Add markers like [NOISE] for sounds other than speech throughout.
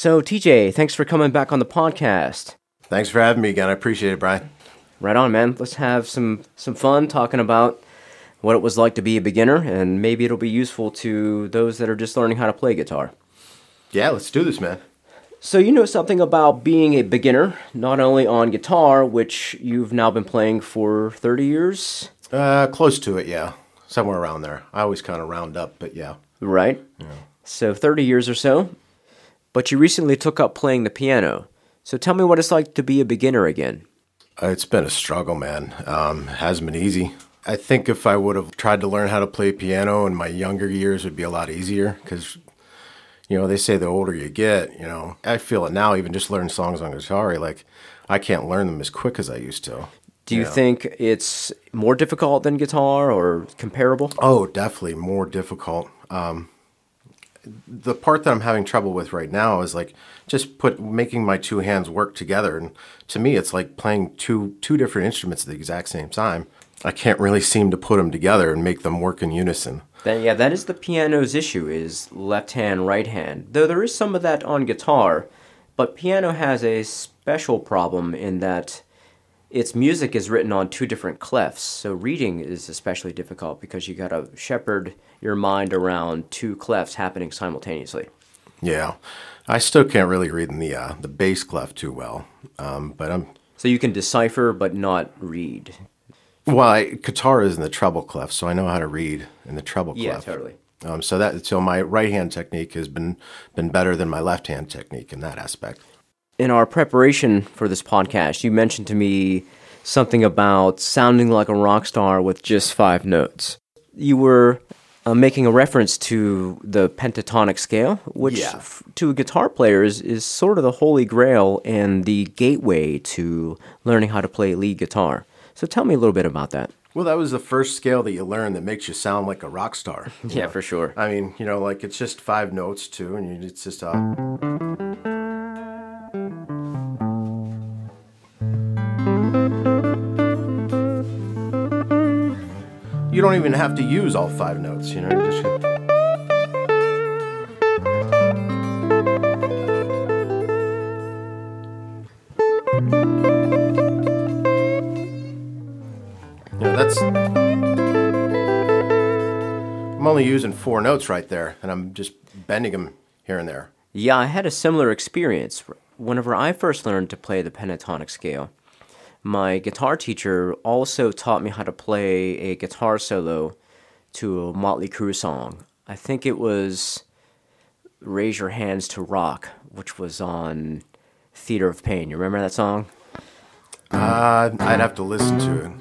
So, TJ, thanks for coming back on the podcast. Thanks for having me again. I appreciate it, Brian. Right on, man. Let's have some some fun talking about what it was like to be a beginner, and maybe it'll be useful to those that are just learning how to play guitar. Yeah, let's do this, man. So, you know something about being a beginner, not only on guitar, which you've now been playing for 30 years, Uh, close to it, yeah. Somewhere around there. I always kind of round up, but yeah. right? Yeah. So, 30 years or so. But you recently took up playing the piano. So, tell me what it's like to be a beginner again. Uh, It's been a struggle, man. Um, hasn't been easy. I think if I would have tried to learn how to play piano in my younger years, it would be a lot easier because, you know, they say the older you get, you know, I feel it now, even just learning songs on guitar, like I can't learn them as quick as I used to. Do you Yeah. think it's more difficult than guitar or comparable? Oh, definitely more difficult. Um, the part that I'm having trouble with right now is like just put making my two hands work together, and to me, it's like playing two two different instruments at the exact same time. I can't really seem to put them together and make them work in unison. Yeah, that is the piano's issue is left hand, right hand. Though there is some of that on guitar, but piano has a special problem in that its music is written on two different clefs. So reading is especially difficult because you got to shepherd your mind around two clefs happening simultaneously. Yeah, I still can't really read in the uh, the bass clef too well, um, but I'm So you can decipher but not read. well. I, guitar is in the treble clef, so I know how to read in the treble clef. Yeah, totally. Um, so that so my right hand technique has been been better than my left hand technique in that aspect. In our preparation for this podcast, you mentioned to me something about sounding like a rock star with just five notes. You were uh, making a reference to the pentatonic scale, which Yeah. f- to a guitar player is, is sort of the holy grail and the gateway to learning how to play lead guitar. So tell me a little bit about that. Well, that was the first scale that you learn that makes you sound like a rock star. [LAUGHS] Yeah, for sure. I mean, you know, like it's just five notes too, and you, it's just uh. You don't even have to use all five notes, you know. Just You know, that's. I'm only using four notes right there, and I'm just bending them here and there. Yeah, I had a similar experience. Whenever I first learned to play the pentatonic scale, my guitar teacher also taught me how to play a guitar solo to a Motley Crue song. I think it was Raise Your Hands to Rock, which was on Theater of Pain. You remember that song? Uh, I'd have to listen to it.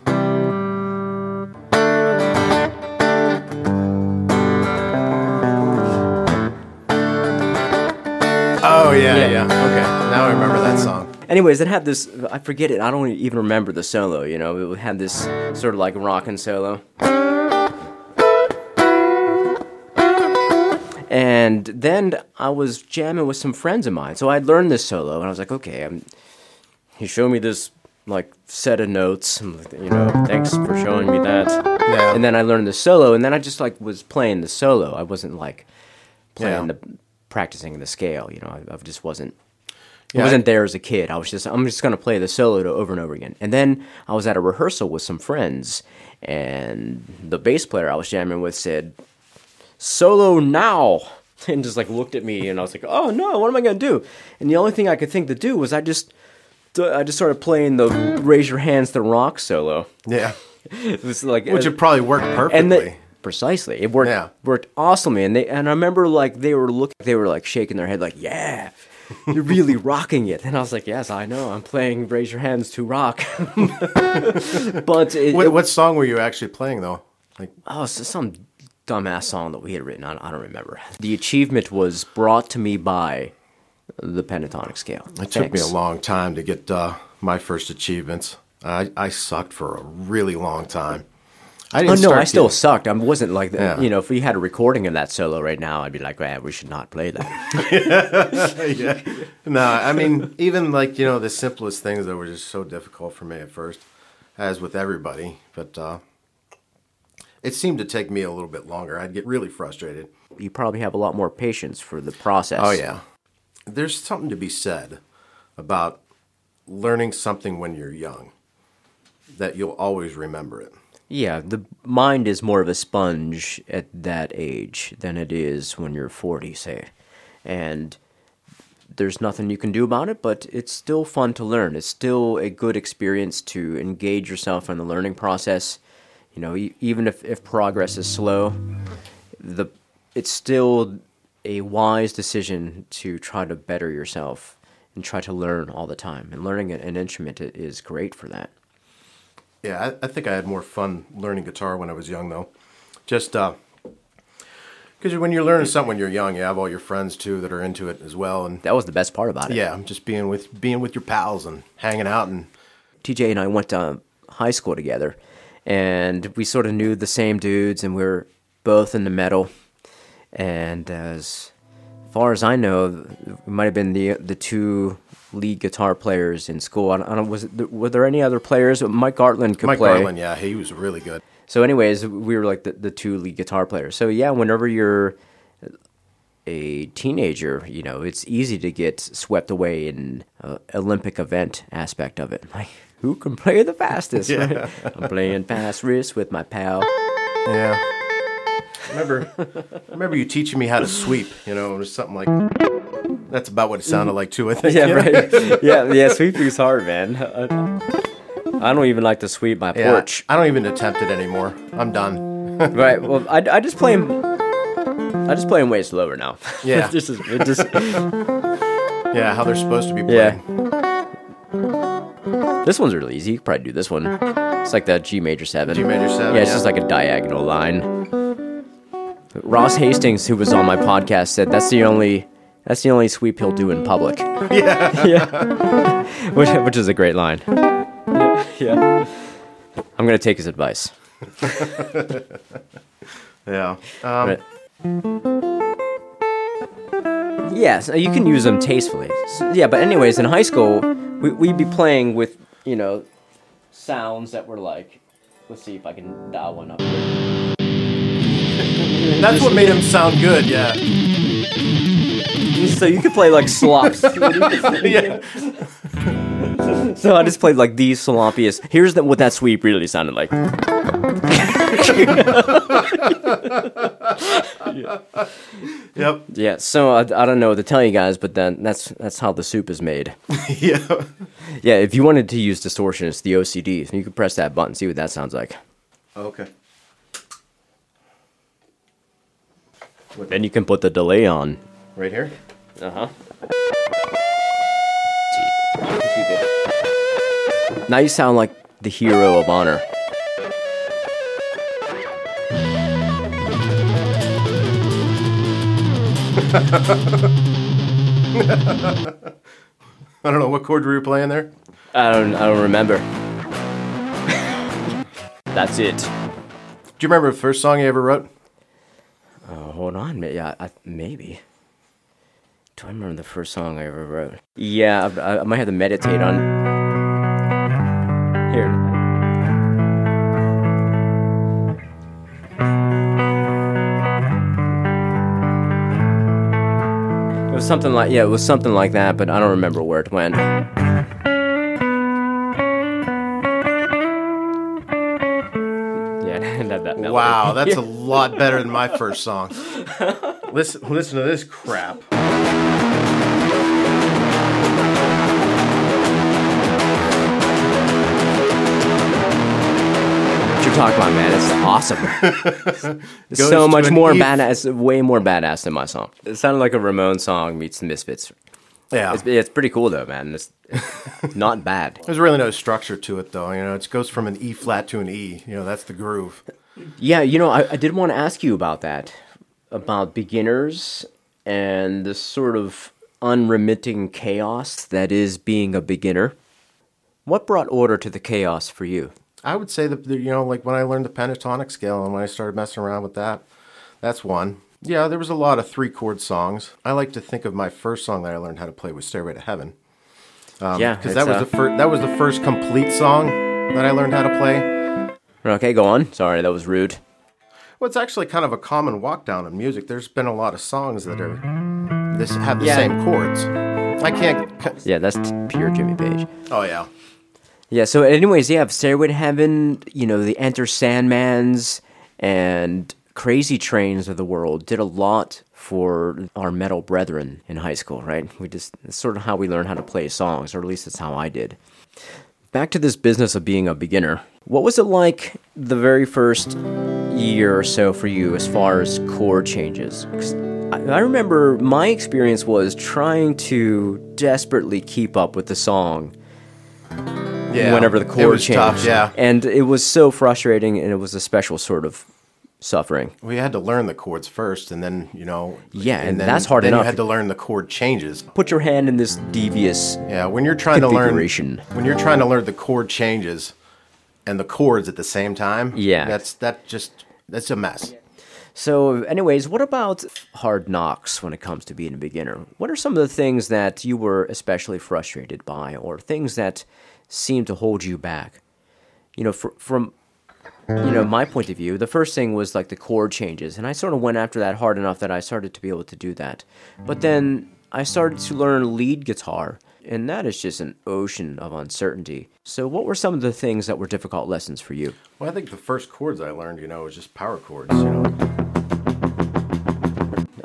Oh yeah, Yeah. yeah, Okay, now I remember that song. Anyways, it had this. I forget it. I don't even remember the solo. You know, it had this sort of like rockin' solo. And then I was jamming with some friends of mine. So I'd learned this solo, and I was like, okay. I'm, he showed me this like set of notes. Like, You know, thanks for showing me that. Yeah. And then I learned the solo, and then I just like was playing the solo. I wasn't like playing Yeah. the practicing the scale. You know, I, I just wasn't. I Yeah, wasn't there as a kid. I was just I'm just gonna play the solo to over and over again. And then I was at a rehearsal with some friends, and the bass player I was jamming with said, "Solo now," [LAUGHS] and just like looked at me, and I was like, "Oh no, what am I gonna do?" And the only thing I could think to do was I just I just started playing the "Raise Your Hands to Rock" solo. Yeah, [LAUGHS] It was like which uh, would probably work perfectly. and the, precisely it worked Yeah. worked awesomely and they and I remember like they were looking they were like shaking their head like yeah you're really rocking it. And I was like yes I know. I'm playing raise your hands to rock. [LAUGHS] But it, what, it- what song were you actually playing though? Like, oh it's some dumbass song that we had written. I, I don't remember. The achievement was brought to me by the pentatonic scale. It took me a long time to get uh, my first achievements. I I sucked for a really long time. I Oh didn't. no, start I still getting- sucked. I wasn't like that. Yeah. You know, if we had a recording of that solo right now, I'd be like, "Yeah, we should not play that." [LAUGHS] yeah. No, I mean, even like, you know, the simplest things that were just so difficult for me at first, as with everybody. But uh, it seemed to take me a little bit longer. I'd get really frustrated. you probably have a lot more patience for the process. Oh, yeah. there's something to be said about learning something when you're young that you'll always remember it. Yeah, the mind is more of a sponge at that age than it is when you're 40, say. And there's nothing you can do about it, but it's still fun to learn. It's still a good experience to engage yourself in the learning process. You know, even if, if progress is slow, the it's still a wise decision to try to better yourself and try to learn all the time. And learning an instrument is great for that. Yeah, I, I think I had more fun learning guitar when I was young, though. Just uh, because when you're learning something when you're young, you have all your friends too that are into it as well, and That was the best part about it. yeah, just being with being with your pals and hanging out and TJ and I went to high school together, and we sort of knew the same dudes, and we were both in the metal. And as far as I know, we might have been the the two lead guitar players in school. I don't, I don't was it, were there any other players? Mike Gartland could play. Mike play. Garland, yeah, he was really good. So, anyways, we were like the, the two lead guitar players. So, yeah, whenever you're a teenager, you know, it's easy to get swept away in uh, Olympic event aspect of it. [LAUGHS] Like, who can play the fastest? Yeah. I'm playing fast wrist with my pal. Yeah. Remember, remember you teaching me how to sweep. You know, it was something like that's about what it sounded like too. I think. Yeah, [LAUGHS] right. yeah, yeah. Sweeping's hard, man. I, I don't even like to sweep my Yeah, porch. I don't even attempt it anymore. I'm done. [LAUGHS] Right. Well, I, I just play 'em- I just play 'em way slower now. [LAUGHS] Yeah. this is it just Yeah, how they're supposed to be Yeah. played. This one's really easy. You could probably do this one. It's like that G major seven. G major seven, Yeah, it's yeah. just like a diagonal line. Ross Hastings, who was on my podcast, said that's the only that's the only sweep he'll do in public. [LAUGHS] Yeah. [LAUGHS] yeah, which which is a great line. [LAUGHS] Yeah. I'm gonna take his advice. Yeah. Um, Right. Yeah, so you can use them tastefully. So- yeah, but anyways, in high school, we, we'd be playing with, you know, sounds that were like, let's see if I can dial one up that's what made him sound good. Yeah. So you could play like slops. [LAUGHS] yeah. [LAUGHS] so I just played like these sloppiest. Here's the, what that sweep really sounded like. [LAUGHS] Yep. Yeah, so I, I don't know what to tell you guys, but then that's that's how the soup is made. Yeah. Yeah, if you wanted to use distortion, it's the OCD. You could press that button, see what that sounds like. Okay. Then you can put the delay on. Right here. Uh huh. Now you sound like the hero of honor. [LAUGHS] I don't know what chord were you playing there. I don't. I don't remember. That's it. Do you remember the first song you ever wrote? Oh, hold on. Yeah, I, maybe. Do I remember the first song I ever wrote? Yeah, I, I might have to meditate on. Here. It was something like yeah, it was something like that, but I don't remember where it went. Yeah, [LAUGHS] that, that. Wow, that's a [LAUGHS] lot better than my first song. [LAUGHS] Listen, listen to this crap. What about, man. [LAUGHS] It's awesome. it's so much more E- badass, way more badass than my song. It sounded like a Ramon song meets the Misfits. Yeah. It's, it's pretty cool though, man. It's, it's [LAUGHS] not bad. There's really no structure to it, though. You know, it goes from an E flat to an E. You know, that's the groove. Yeah, you know, I, I did want to ask you about that, about beginners and the sort of unremitting chaos that is being a beginner. What brought order to the chaos for you? I would say that you know, like when I learned the pentatonic scale and when I started messing around with that, that's one. Yeah, there was a lot of three chord songs. I like to think of my first song that I learned how to play was "Stairway to Heaven." yeah, because that was uh, the first that was the first complete song that I learned how to play. Okay, go on. Sorry, that was rude. Well, it's actually kind of a common walk down in music. There's been a lot of songs that are this have the Yeah. same chords. I can't. Yeah, that's t- pure Jimmy Page. Oh yeah. Yeah. So, anyways, yeah, Stairway to Heaven. You know, the Enter Sandmans and Crazy Trains of the world did a lot for our metal brethren in high school. Right? We just it's sort of how we learn how to play songs, or at least that's how I did. Back to this business of being a beginner. What was it like the very first year or so for you as far as chord changes? I remember my experience was trying to desperately keep up with the song Yeah. whenever the chord changed. tough, yeah. And it was so frustrating and it was a special sort of suffering. We had to learn the chords first, and then you know. Yeah, and then, that's hard then enough. You had to learn the chord changes. Put your hand in this devious Yeah, when you're trying to learn when you're trying to learn the chord changes and the chords at the same time. Yeah. that's that just that's a mess. So, anyways, what about hard knocks when it comes to being a beginner? What are some of the things that you were especially frustrated by, or things that seemed to hold you back? You know, fr- from you know my point of view, the first thing was like the chord changes, and I sort of went after that hard enough that I started to be able to do that. But then I started to learn lead guitar, and that is just an ocean of uncertainty. So, what were some of the things that were difficult lessons for you? Well, I think the first chords I learned, you know, was just power chords. You know,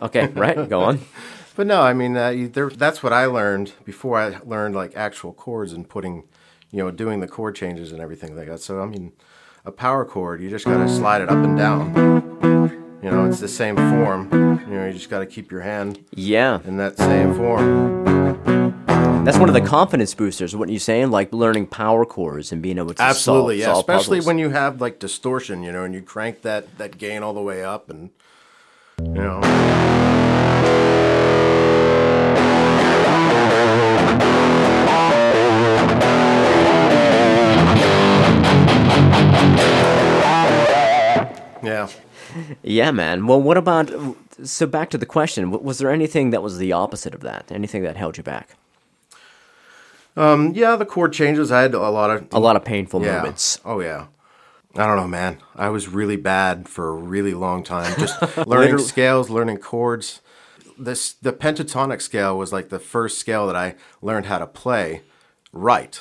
Okay, right, go on. [LAUGHS] but no, I mean, uh, you, there, that's what I learned before I learned like actual chords and putting, you know, doing the chord changes and everything like that. So I mean, a power chord, you just got to slide it up and down. You know, it's the same form. You know, you just got to keep your hand Yeah, in that same form. That's one of the confidence boosters, what you saying? Like learning power chords and being able to Absolutely, solve, yeah. solve Especially puzzles. when you have like distortion, you know, and you crank that that gain all the way up, and you know. Yeah. Yeah, man. Well, what about? So back to the question: Was there anything that was the opposite of that? Anything that held you back? Um, yeah, the chord changes. I had a lot of A lot of painful yeah. moments. Oh yeah. I don't know, man. I was really bad for a really long time. Just [LAUGHS] learning scales, learning chords. This the pentatonic scale was like the first scale that I learned how to play right.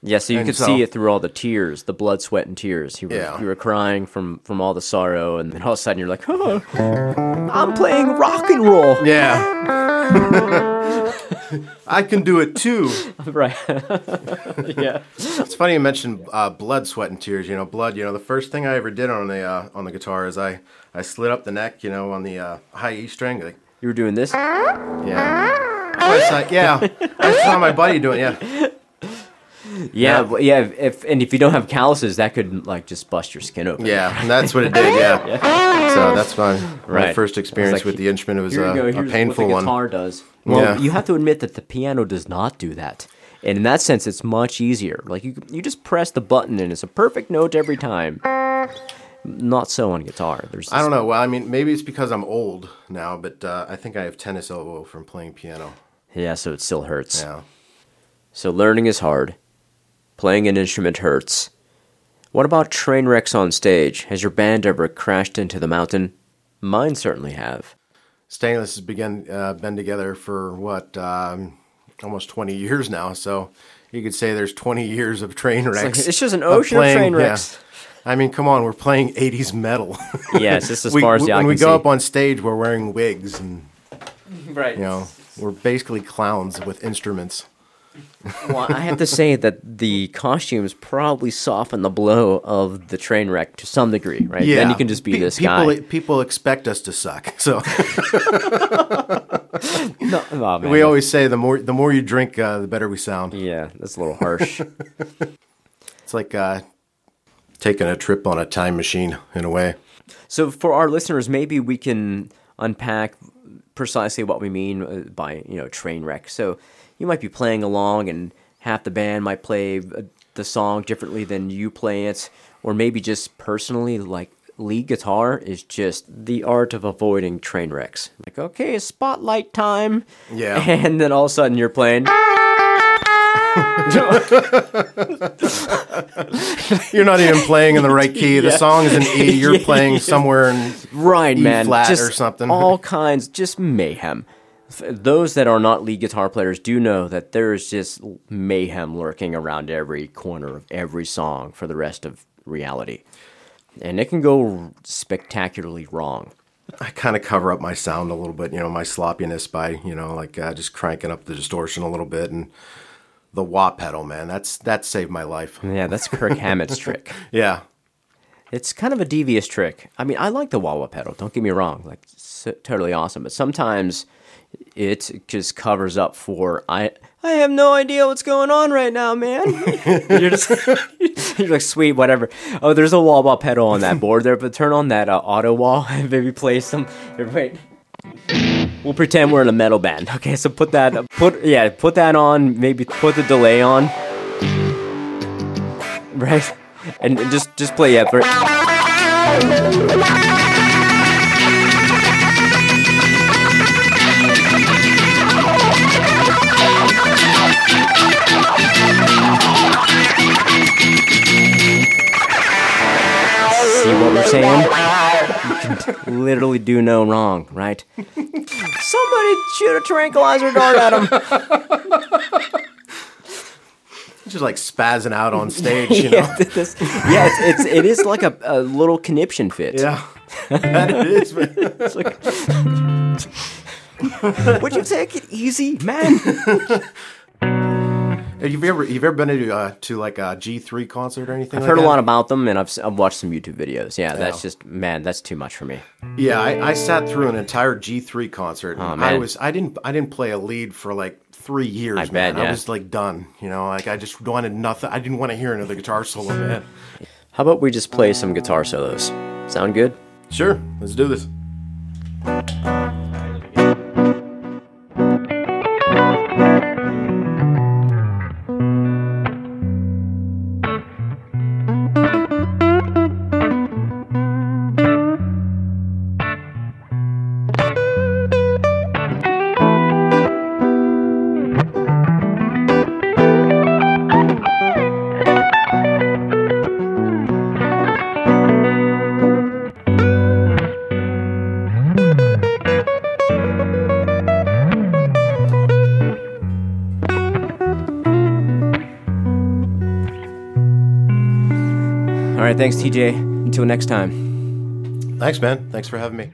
Yeah, so you And could so- see it through all the tears, the blood, sweat, and tears. You were, Yeah. you were crying from from all the sorrow, and then all of a sudden you're like, [LAUGHS] oh, "I'm playing rock and roll." Yeah. [LAUGHS] I can do it too. [LAUGHS] right. [LAUGHS] yeah. It's funny you mentioned uh, blood, sweat, and tears. You know, blood. You know, the first thing I ever did on the uh, on the guitar is I I slid up the neck. You know, on the uh, high E string. Like, You were doing this. yeah. I saw, yeah. I saw my buddy doing. it, Yeah. Yeah, Yeah. yeah. If, if and if you don't have calluses, that could like just bust your skin open. Yeah, and that's what it did. Yeah. [LAUGHS] So that's my, my Right. first experience like, with the instrument. It was you go. a painful what the one. guitar does. Well, Yeah. you have to admit that the piano does not do that, and in that sense, it's much easier. Like you, you just press the button, and it's a perfect note every time. Not so on guitar. There's I don't know. Well, I mean, maybe it's because I'm old now, but uh, I think I have tennis elbow from playing piano. Yeah, so it still hurts. Yeah. So learning is hard. Playing an instrument hurts. What about train wrecks on stage? Has your band ever crashed into the mountain? Mine certainly have. Stainless has begun uh, been together for what um, almost 20 years now. So you could say there's 20 years of train wrecks. it's just an of ocean of train yeah. wrecks. I mean, come on, we're playing 80s metal. [LAUGHS] Yes, it's as We- far as the eye when we go see. up on stage, we're wearing wigs and right. you know we're basically clowns with instruments. [LAUGHS] Well, I have to say that the costumes probably soften the blow of the train wreck to some degree, right? Yeah, Then you can just be Pe- this people, guy. People expect us to suck, so [LAUGHS] No, oh, we always say the more the more you drink, uh, the better we sound. Yeah, that's a little harsh. [LAUGHS] It's like uh, taking a trip on a time machine in a way. so, for our listeners, maybe we can unpack precisely what we mean uh, by you know train wreck. So, you might be playing along, and half the band might play uh, the song differently than you play it, or maybe just personally, like lead guitar is just the art of avoiding train wrecks. Like, okay, spotlight time. Yeah. [LAUGHS] And then all of a sudden you're playing. [LAUGHS] You're not even playing in the right key. The [LAUGHS] Yeah. song is in E. You're playing somewhere in Right, E man. flat just or something. All kinds, just mayhem. Those that are not lead guitar players do know that there's just mayhem lurking around every corner of every song for the rest of reality. And it can go spectacularly wrong. I kind of cover up my sound a little bit, you know, my sloppiness by, you know, like uh, just cranking up the distortion a little bit and the wah pedal, man. That's that saved my life. Yeah, that's Kirk [LAUGHS] Hammett's trick. Yeah. It's kind of a devious trick. I mean, I like the wah wah pedal. Don't get me wrong; like it's totally awesome. But sometimes it just covers up for I. I have no idea what's going on right now, man. [LAUGHS] you're just [LAUGHS] you're like sweet, whatever. Oh, there's a wah wah pedal on that [LAUGHS] board there, but turn on that uh, auto wah and maybe play some. Wait. We'll pretend we're in a metal band. Okay, so put that put yeah, put that on, maybe put the delay on. Right? And just just play yeah, for literally do no wrong, right? Somebody shoot a tranquilizer dart at him. Just like spazzing out on stage, you [LAUGHS] know. yeah, [LAUGHS] this- yeah, it's, it's it is like a, a little conniption fit. Yeah. that it is, man. [LAUGHS] It's like, would you take it easy, man? Have you ever you've ever been to uh, to like a G three concert or anything? I've like heard a lot about them, and I've, I've watched some YouTube videos. Yeah, that's Yeah. just man, that's too much for me. Yeah, I, I sat through an entire G three concert. Oh, I was I didn't I didn't play a lead for like three years. I man. bet, I was like done. You know, like I just wanted nothing. I didn't want to hear another guitar solo, man. How about we just play some guitar solos? Sound good? Sure, let's do this. Thanks, TJ. Until next time. Thanks, man. Thanks for having me.